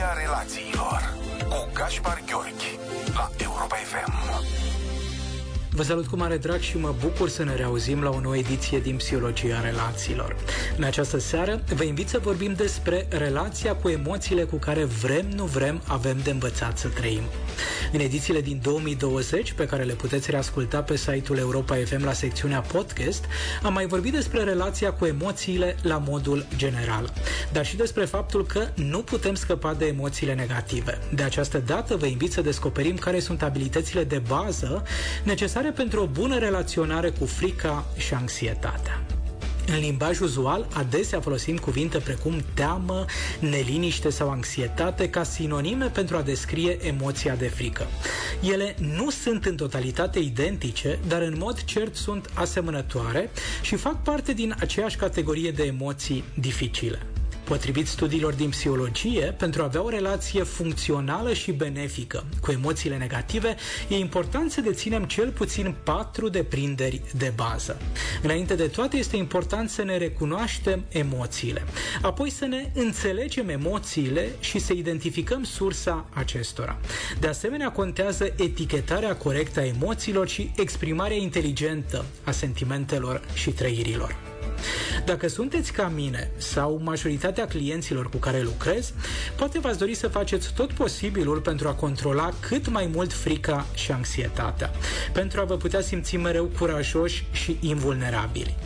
Psihologia relațiilor cu Gaspar Gheorghi la Europa FM. Vă salut cu mare drag și mă bucur să ne reauzim la o nouă ediție din Psihologia Relațiilor. În această seară vă invit să vorbim despre relația cu emoțiile cu care vrem, nu vrem, avem de învățat să trăim. În edițiile din 2020, pe care le puteți reasculta pe site-ul Europa FM la secțiunea podcast, am mai vorbit despre relația cu emoțiile la modul general, dar și despre faptul că nu putem scăpa de emoțiile negative. De această dată vă invit să descoperim care sunt abilitățile de bază necesare pentru o bună relaționare cu frica și anxietatea. În limbaj uzual, adesea folosim cuvinte precum teamă, neliniște sau anxietate ca sinonime pentru a descrie emoția de frică. Ele nu sunt în totalitate identice, dar în mod cert sunt asemănătoare și fac parte din aceeași categorie de emoții dificile. Potrivit studiilor din psihologie, pentru a avea o relație funcțională și benefică cu emoțiile negative, e important să deținem cel puțin patru deprinderi de bază. Înainte de toate, este important să ne recunoaștem emoțiile, apoi să ne înțelegem emoțiile și să identificăm sursa acestora. De asemenea, contează etichetarea corectă a emoțiilor și exprimarea inteligentă a sentimentelor și trăirilor. Dacă sunteți ca mine sau majoritatea clienților cu care lucrez, poate v-ați dori să faceți tot posibilul pentru a controla cât mai mult frica și anxietatea, pentru a vă putea simți mereu curajoși și invulnerabili.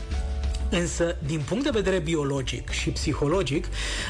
Însă, din punct de vedere biologic și psihologic,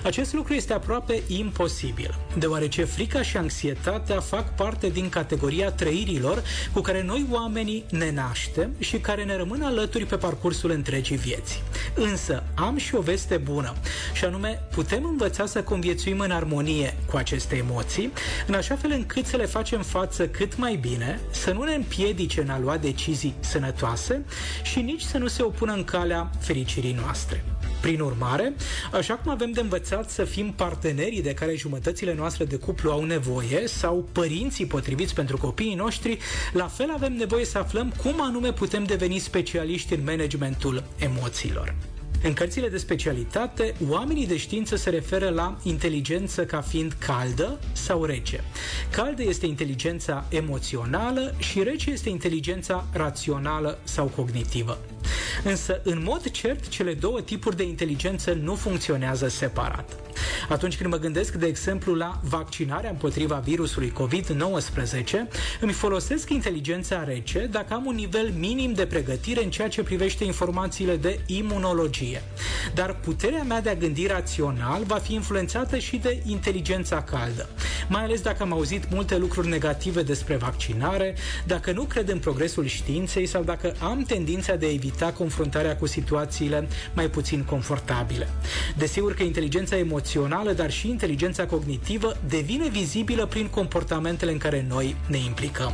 acest lucru este aproape imposibil, deoarece frica și anxietatea fac parte din categoria trăirilor cu care noi oamenii ne naștem și care ne rămân alături pe parcursul întregii vieți. Însă, am și o veste bună, și anume, putem învăța să conviețuim în armonie cu aceste emoții, în așa fel încât să le facem față cât mai bine, să nu ne împiedice în a lua decizii sănătoase și nici să nu se opună în calea fericirii noastre. Prin urmare, așa cum avem de învățat să fim partenerii de care jumătățile noastre de cuplu au nevoie sau părinții potriviți pentru copiii noștri, la fel avem nevoie să aflăm cum anume putem deveni specialiști în managementul emoțiilor. În cărțile de specialitate, oamenii de știință se referă la inteligență ca fiind caldă sau rece. Caldă este inteligența emoțională și rece este inteligența rațională sau cognitivă. Însă, în mod cert, cele două tipuri de inteligență nu funcționează separat. Atunci când mă gândesc, de exemplu, la vaccinarea împotriva virusului COVID-19, îmi folosesc inteligența rece dacă am un nivel minim de pregătire în ceea ce privește informațiile de imunologie. Dar puterea mea de a gândi rațional va fi influențată și de inteligența caldă. Mai ales dacă am auzit multe lucruri negative despre vaccinare, dacă nu cred în progresul științei sau dacă am tendința de a evita confruntarea cu situațiile mai puțin confortabile. Desigur că inteligența emoțională, dar și inteligența cognitivă devine vizibilă prin comportamentele în care noi ne implicăm.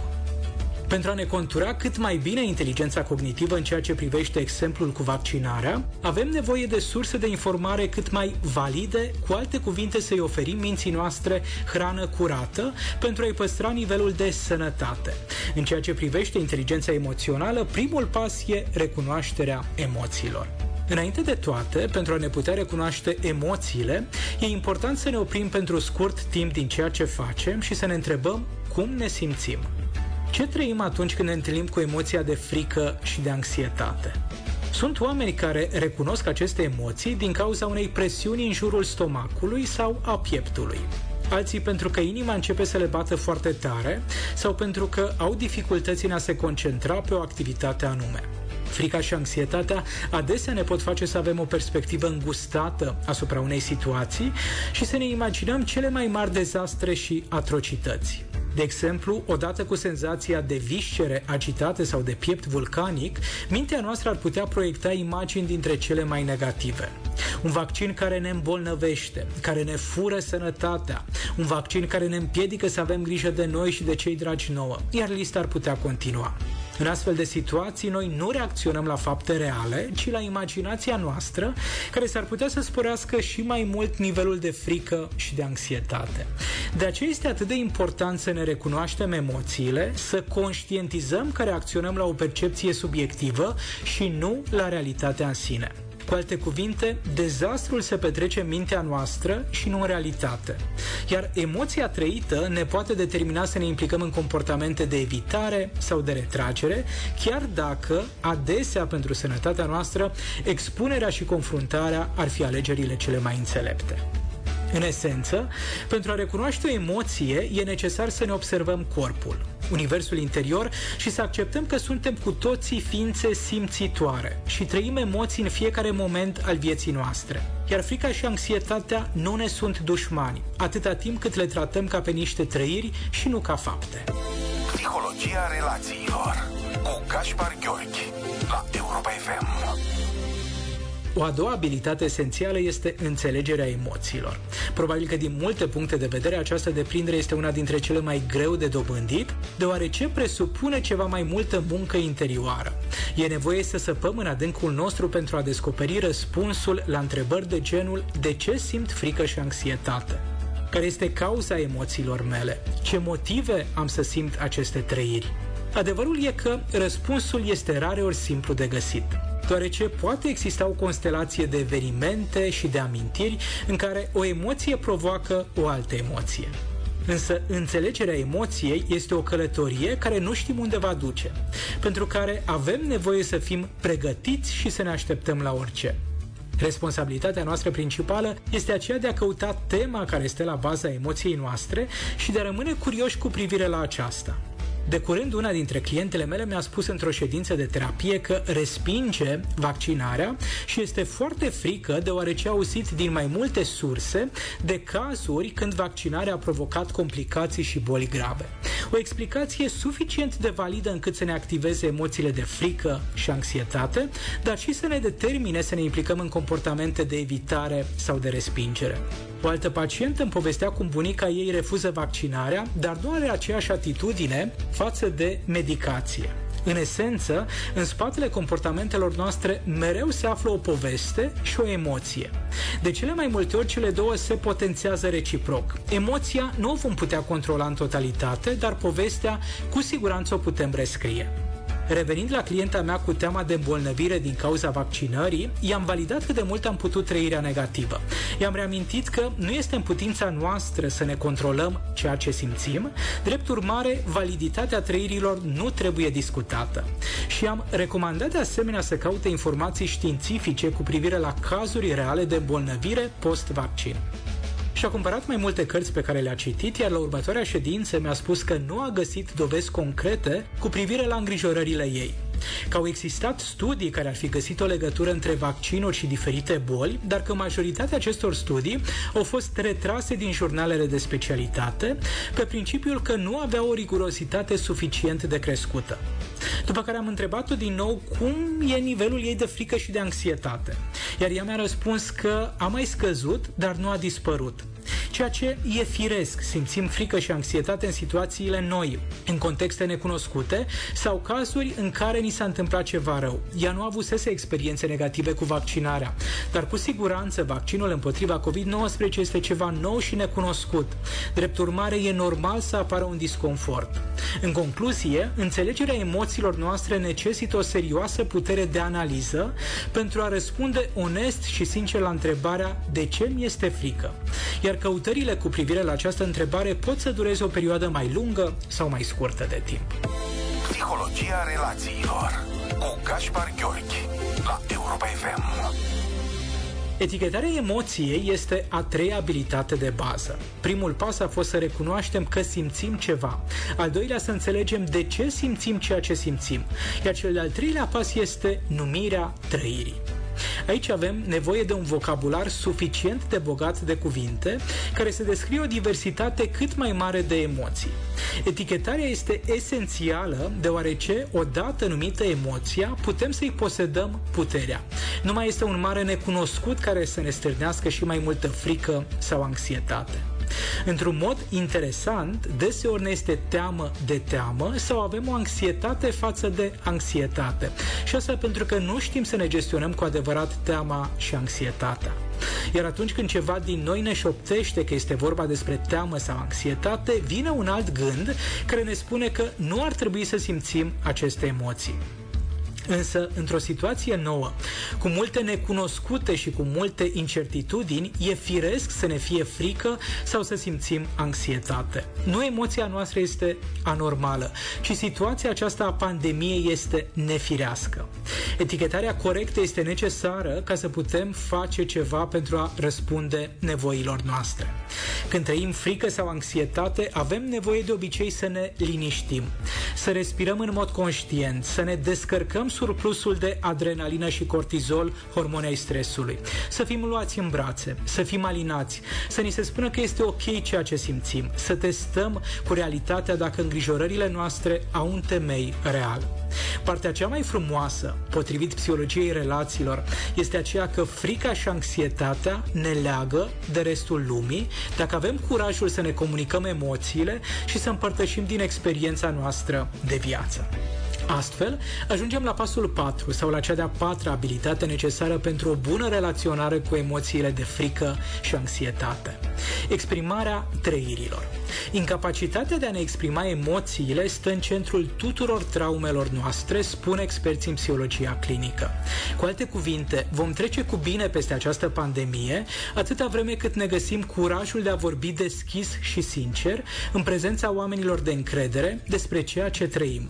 Pentru a ne contura cât mai bine inteligența cognitivă în ceea ce privește exemplul cu vaccinarea, avem nevoie de surse de informare cât mai valide, cu alte cuvinte să-i oferim minții noastre hrană curată pentru a-i păstra nivelul de sănătate. În ceea ce privește inteligența emoțională, primul pas e recunoașterea emoțiilor. Înainte de toate, pentru a ne putea recunoaște emoțiile, e important să ne oprim pentru scurt timp din ceea ce facem și să ne întrebăm cum ne simțim. Ce trăim atunci când ne întâlnim cu emoția de frică și de anxietate? Sunt oameni care recunosc aceste emoții din cauza unei presiuni în jurul stomacului sau a pieptului. Alții pentru că inima începe să le bată foarte tare sau pentru că au dificultăți în a se concentra pe o activitate anume. Frica și anxietatea adesea ne pot face să avem o perspectivă îngustată asupra unei situații și să ne imaginăm cele mai mari dezastre și atrocități. De exemplu, odată cu senzația de viscere agitate sau de piept vulcanic, mintea noastră ar putea proiecta imagini dintre cele mai negative. Un vaccin care ne îmbolnăvește, care ne fură sănătatea, un vaccin care ne împiedică să avem grijă de noi și de cei dragi nouă, iar lista ar putea continua. În astfel de situații, noi nu reacționăm la fapte reale, ci la imaginația noastră, care s-ar putea să sporească și mai mult nivelul de frică și de anxietate. De aceea este atât de important să ne recunoaștem emoțiile, să conștientizăm că reacționăm la o percepție subiectivă și nu la realitatea în sine. Cu alte cuvinte, dezastrul se petrece în mintea noastră și nu în realitate. Iar emoția trăită ne poate determina să ne implicăm în comportamente de evitare sau de retragere, chiar dacă, adesea pentru sănătatea noastră, expunerea și confruntarea ar fi alegerile cele mai înțelepte. În esență, pentru a recunoaște o emoție, e necesar să ne observăm corpul, universul interior și să acceptăm că suntem cu toții ființe simțitoare și trăim emoții în fiecare moment al vieții noastre. Iar frica și anxietatea nu ne sunt dușmani, atâta timp cât le tratăm ca pe niște trăiri și nu ca fapte. Psihologia relațiilor cu Gaspar Gheorghi la Europa FM. O a doua abilitate esențială este înțelegerea emoțiilor. Probabil că din multe puncte de vedere această deprindere este una dintre cele mai greu de dobândit, deoarece presupune ceva mai multă muncă interioară. E nevoie să săpăm în adâncul nostru pentru a descoperi răspunsul la întrebări de genul de ce simt frică și anxietate? Care este cauza emoțiilor mele? Ce motive am să simt aceste trăiri? Adevărul e că răspunsul este rareori simplu de găsit deoarece poate exista o constelație de evenimente și de amintiri în care o emoție provoacă o altă emoție. Însă înțelegerea emoției este o călătorie care nu știm unde va duce, pentru care avem nevoie să fim pregătiți și să ne așteptăm la orice. Responsabilitatea noastră principală este aceea de a căuta tema care este la baza emoției noastre și de a rămâne curioși cu privire la aceasta. De curând, una dintre clientele mele mi-a spus într-o ședință de terapie că respinge vaccinarea și este foarte frică deoarece a auzit din mai multe surse de cazuri când vaccinarea a provocat complicații și boli grave. O explicație suficient de validă încât să ne activeze emoțiile de frică și anxietate, dar și să ne determine să ne implicăm în comportamente de evitare sau de respingere. O altă pacientă îmi povestea cum bunica ei refuză vaccinarea, dar nu are aceeași atitudine față de medicație. În esență, în spatele comportamentelor noastre mereu se află o poveste și o emoție. De cele mai multe ori, cele două se potențează reciproc. Emoția nu o vom putea controla în totalitate, dar povestea cu siguranță o putem rescrie. Revenind la clienta mea cu teama de îmbolnăvire din cauza vaccinării, i-am validat cât de mult am putut trăirea negativă. I-am reamintit că nu este în putința noastră să ne controlăm ceea ce simțim, drept urmare, validitatea trăirilor nu trebuie discutată. Și am recomandat de asemenea să caute informații științifice cu privire la cazuri reale de îmbolnăvire post-vaccin și-a cumpărat mai multe cărți pe care le-a citit, iar la următoarea ședință mi-a spus că nu a găsit dovezi concrete cu privire la îngrijorările ei că au existat studii care ar fi găsit o legătură între vaccinuri și diferite boli, dar că majoritatea acestor studii au fost retrase din jurnalele de specialitate pe principiul că nu aveau o rigurozitate suficient de crescută. După care am întrebat-o din nou cum e nivelul ei de frică și de anxietate. Iar ea mi-a răspuns că a mai scăzut, dar nu a dispărut ceea ce e firesc. Simțim frică și anxietate în situațiile noi, în contexte necunoscute sau cazuri în care ni s-a întâmplat ceva rău. Ea nu a avusese experiențe negative cu vaccinarea, dar cu siguranță vaccinul împotriva COVID-19 este ceva nou și necunoscut. Drept urmare, e normal să apară un disconfort. În concluzie, înțelegerea emoțiilor noastre necesită o serioasă putere de analiză pentru a răspunde onest și sincer la întrebarea de ce mi este frică. Iar căutările cu privire la această întrebare pot să dureze o perioadă mai lungă sau mai scurtă de timp. Psihologia relațiilor cu Gaspar Gheorghi la Europa FM. Etichetarea emoției este a treia abilitate de bază. Primul pas a fost să recunoaștem că simțim ceva. Al doilea să înțelegem de ce simțim ceea ce simțim. Iar cel de-al treilea pas este numirea trăirii. Aici avem nevoie de un vocabular suficient de bogat de cuvinte care să descrie o diversitate cât mai mare de emoții. Etichetarea este esențială deoarece, odată numită emoția, putem să-i posedăm puterea. Nu mai este un mare necunoscut care să ne stârnească și mai multă frică sau anxietate. Într-un mod interesant, deseori ne este teamă de teamă sau avem o anxietate față de anxietate. Și asta pentru că nu știm să ne gestionăm cu adevărat teama și anxietatea. Iar atunci când ceva din noi ne șoptește că este vorba despre teamă sau anxietate, vine un alt gând care ne spune că nu ar trebui să simțim aceste emoții. Însă, într-o situație nouă, cu multe necunoscute și cu multe incertitudini, e firesc să ne fie frică sau să simțim anxietate. Nu emoția noastră este anormală, ci situația aceasta a pandemiei este nefirească. Etichetarea corectă este necesară ca să putem face ceva pentru a răspunde nevoilor noastre. Când trăim frică sau anxietate, avem nevoie de obicei să ne liniștim, să respirăm în mod conștient, să ne descărcăm surplusul de adrenalină și cortizol, hormonei stresului, să fim luați în brațe, să fim alinați, să ni se spună că este ok ceea ce simțim, să testăm cu realitatea dacă îngrijorările noastre au un temei real. Partea cea mai frumoasă, potrivit psihologiei relațiilor, este aceea că frica și anxietatea ne leagă de restul lumii dacă avem curajul să ne comunicăm emoțiile și să împărtășim din experiența noastră de viață. Astfel, ajungem la pasul 4 sau la cea de-a patra abilitate necesară pentru o bună relaționare cu emoțiile de frică și anxietate. Exprimarea trăirilor. Incapacitatea de a ne exprima emoțiile stă în centrul tuturor traumelor noastre, spun experții în psihologia clinică. Cu alte cuvinte, vom trece cu bine peste această pandemie atâta vreme cât ne găsim curajul de a vorbi deschis și sincer în prezența oamenilor de încredere despre ceea ce trăim.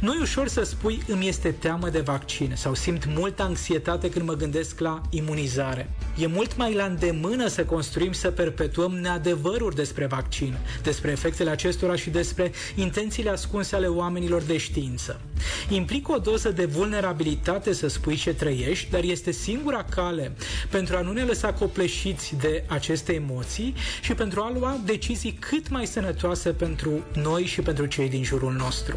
Nu e ușor să spui îmi este teamă de vaccin sau simt multă anxietate când mă gândesc la imunizare. E mult mai la îndemână să construim să perpetuăm neadevăruri despre vaccin, despre efectele acestora și despre intențiile ascunse ale oamenilor de știință. Implică o doză de vulnerabilitate să spui ce trăiești, dar este singura cale pentru a nu ne lăsa copleșiți de aceste emoții și pentru a lua decizii cât mai sănătoase pentru noi și pentru cei din jurul nostru.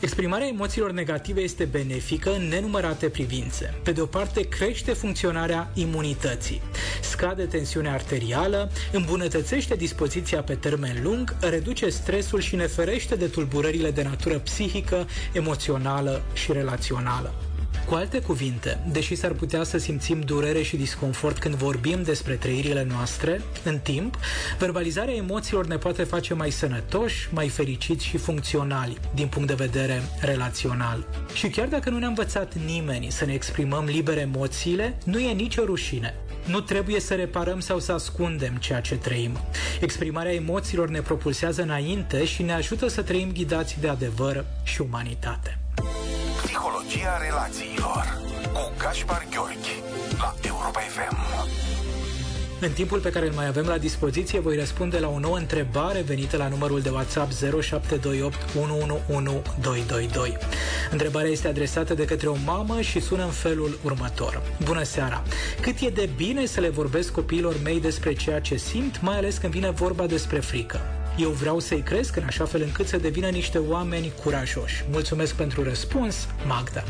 Exprimarea emoțiilor negative este benefică în nenumărate privințe. Pe de o parte, crește funcționarea imunității, scade tensiunea arterială, îmbunătățește dispoziția pe termen lung, reduce stresul și ne ferește de tulburările de natură psihică, emoțională și relațională. Cu alte cuvinte, deși s-ar putea să simțim durere și disconfort când vorbim despre trăirile noastre, în timp, verbalizarea emoțiilor ne poate face mai sănătoși, mai fericiți și funcționali din punct de vedere relațional. Și chiar dacă nu ne-a învățat nimeni să ne exprimăm liber emoțiile, nu e nicio rușine. Nu trebuie să reparăm sau să ascundem ceea ce trăim. Exprimarea emoțiilor ne propulsează înainte și ne ajută să trăim ghidați de adevăr și umanitate. Psihologia relațiilor cu Gaspar Gheorghi la Europa FM. În timpul pe care îl mai avem la dispoziție, voi răspunde la o nouă întrebare venită la numărul de WhatsApp 0728 111222. Întrebarea este adresată de către o mamă și sună în felul următor. Bună seara! Cât e de bine să le vorbesc copiilor mei despre ceea ce simt, mai ales când vine vorba despre frică? Eu vreau să-i cresc în așa fel încât să devină niște oameni curajoși. Mulțumesc pentru răspuns, Magda.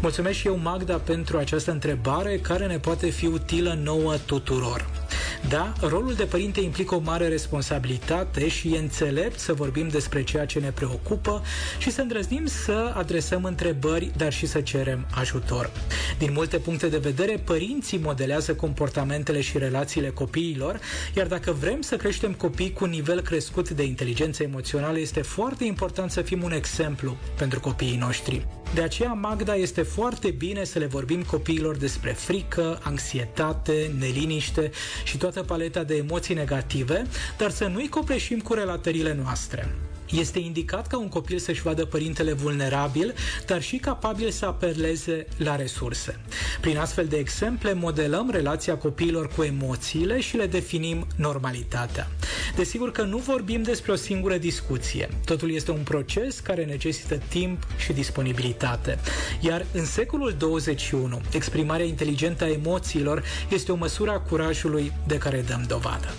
Mulțumesc și eu, Magda, pentru această întrebare care ne poate fi utilă nouă tuturor. Da, rolul de părinte implică o mare responsabilitate și e înțelept să vorbim despre ceea ce ne preocupă și să îndrăznim să adresăm întrebări, dar și să cerem ajutor. Din multe puncte de vedere, părinții modelează comportamentele și relațiile copiilor, iar dacă vrem să creștem copii cu un nivel crescut de inteligență emoțională, este foarte important să fim un exemplu pentru copiii noștri. De aceea, Magda, este foarte bine să le vorbim copiilor despre frică, anxietate, neliniște și toată paleta de emoții negative, dar să nu-i copleșim cu relatările noastre. Este indicat ca un copil să-și vadă părintele vulnerabil, dar și capabil să apeleze la resurse. Prin astfel de exemple, modelăm relația copiilor cu emoțiile și le definim normalitatea. Desigur că nu vorbim despre o singură discuție. Totul este un proces care necesită timp și disponibilitate. Iar în secolul 21, exprimarea inteligentă a emoțiilor este o măsură a curajului de care dăm dovadă.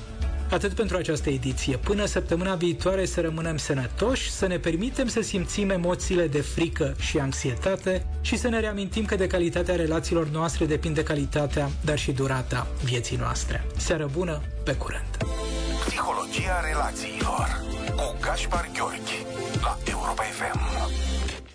Atât pentru această ediție. Până săptămâna viitoare să rămânem sănătoși, să ne permitem să simțim emoțiile de frică și anxietate și să ne reamintim că de calitatea relațiilor noastre depinde calitatea, dar și durata vieții noastre. Seară bună, pe curând! Psihologia relațiilor cu Gaspar Gheorghi la Europa FM.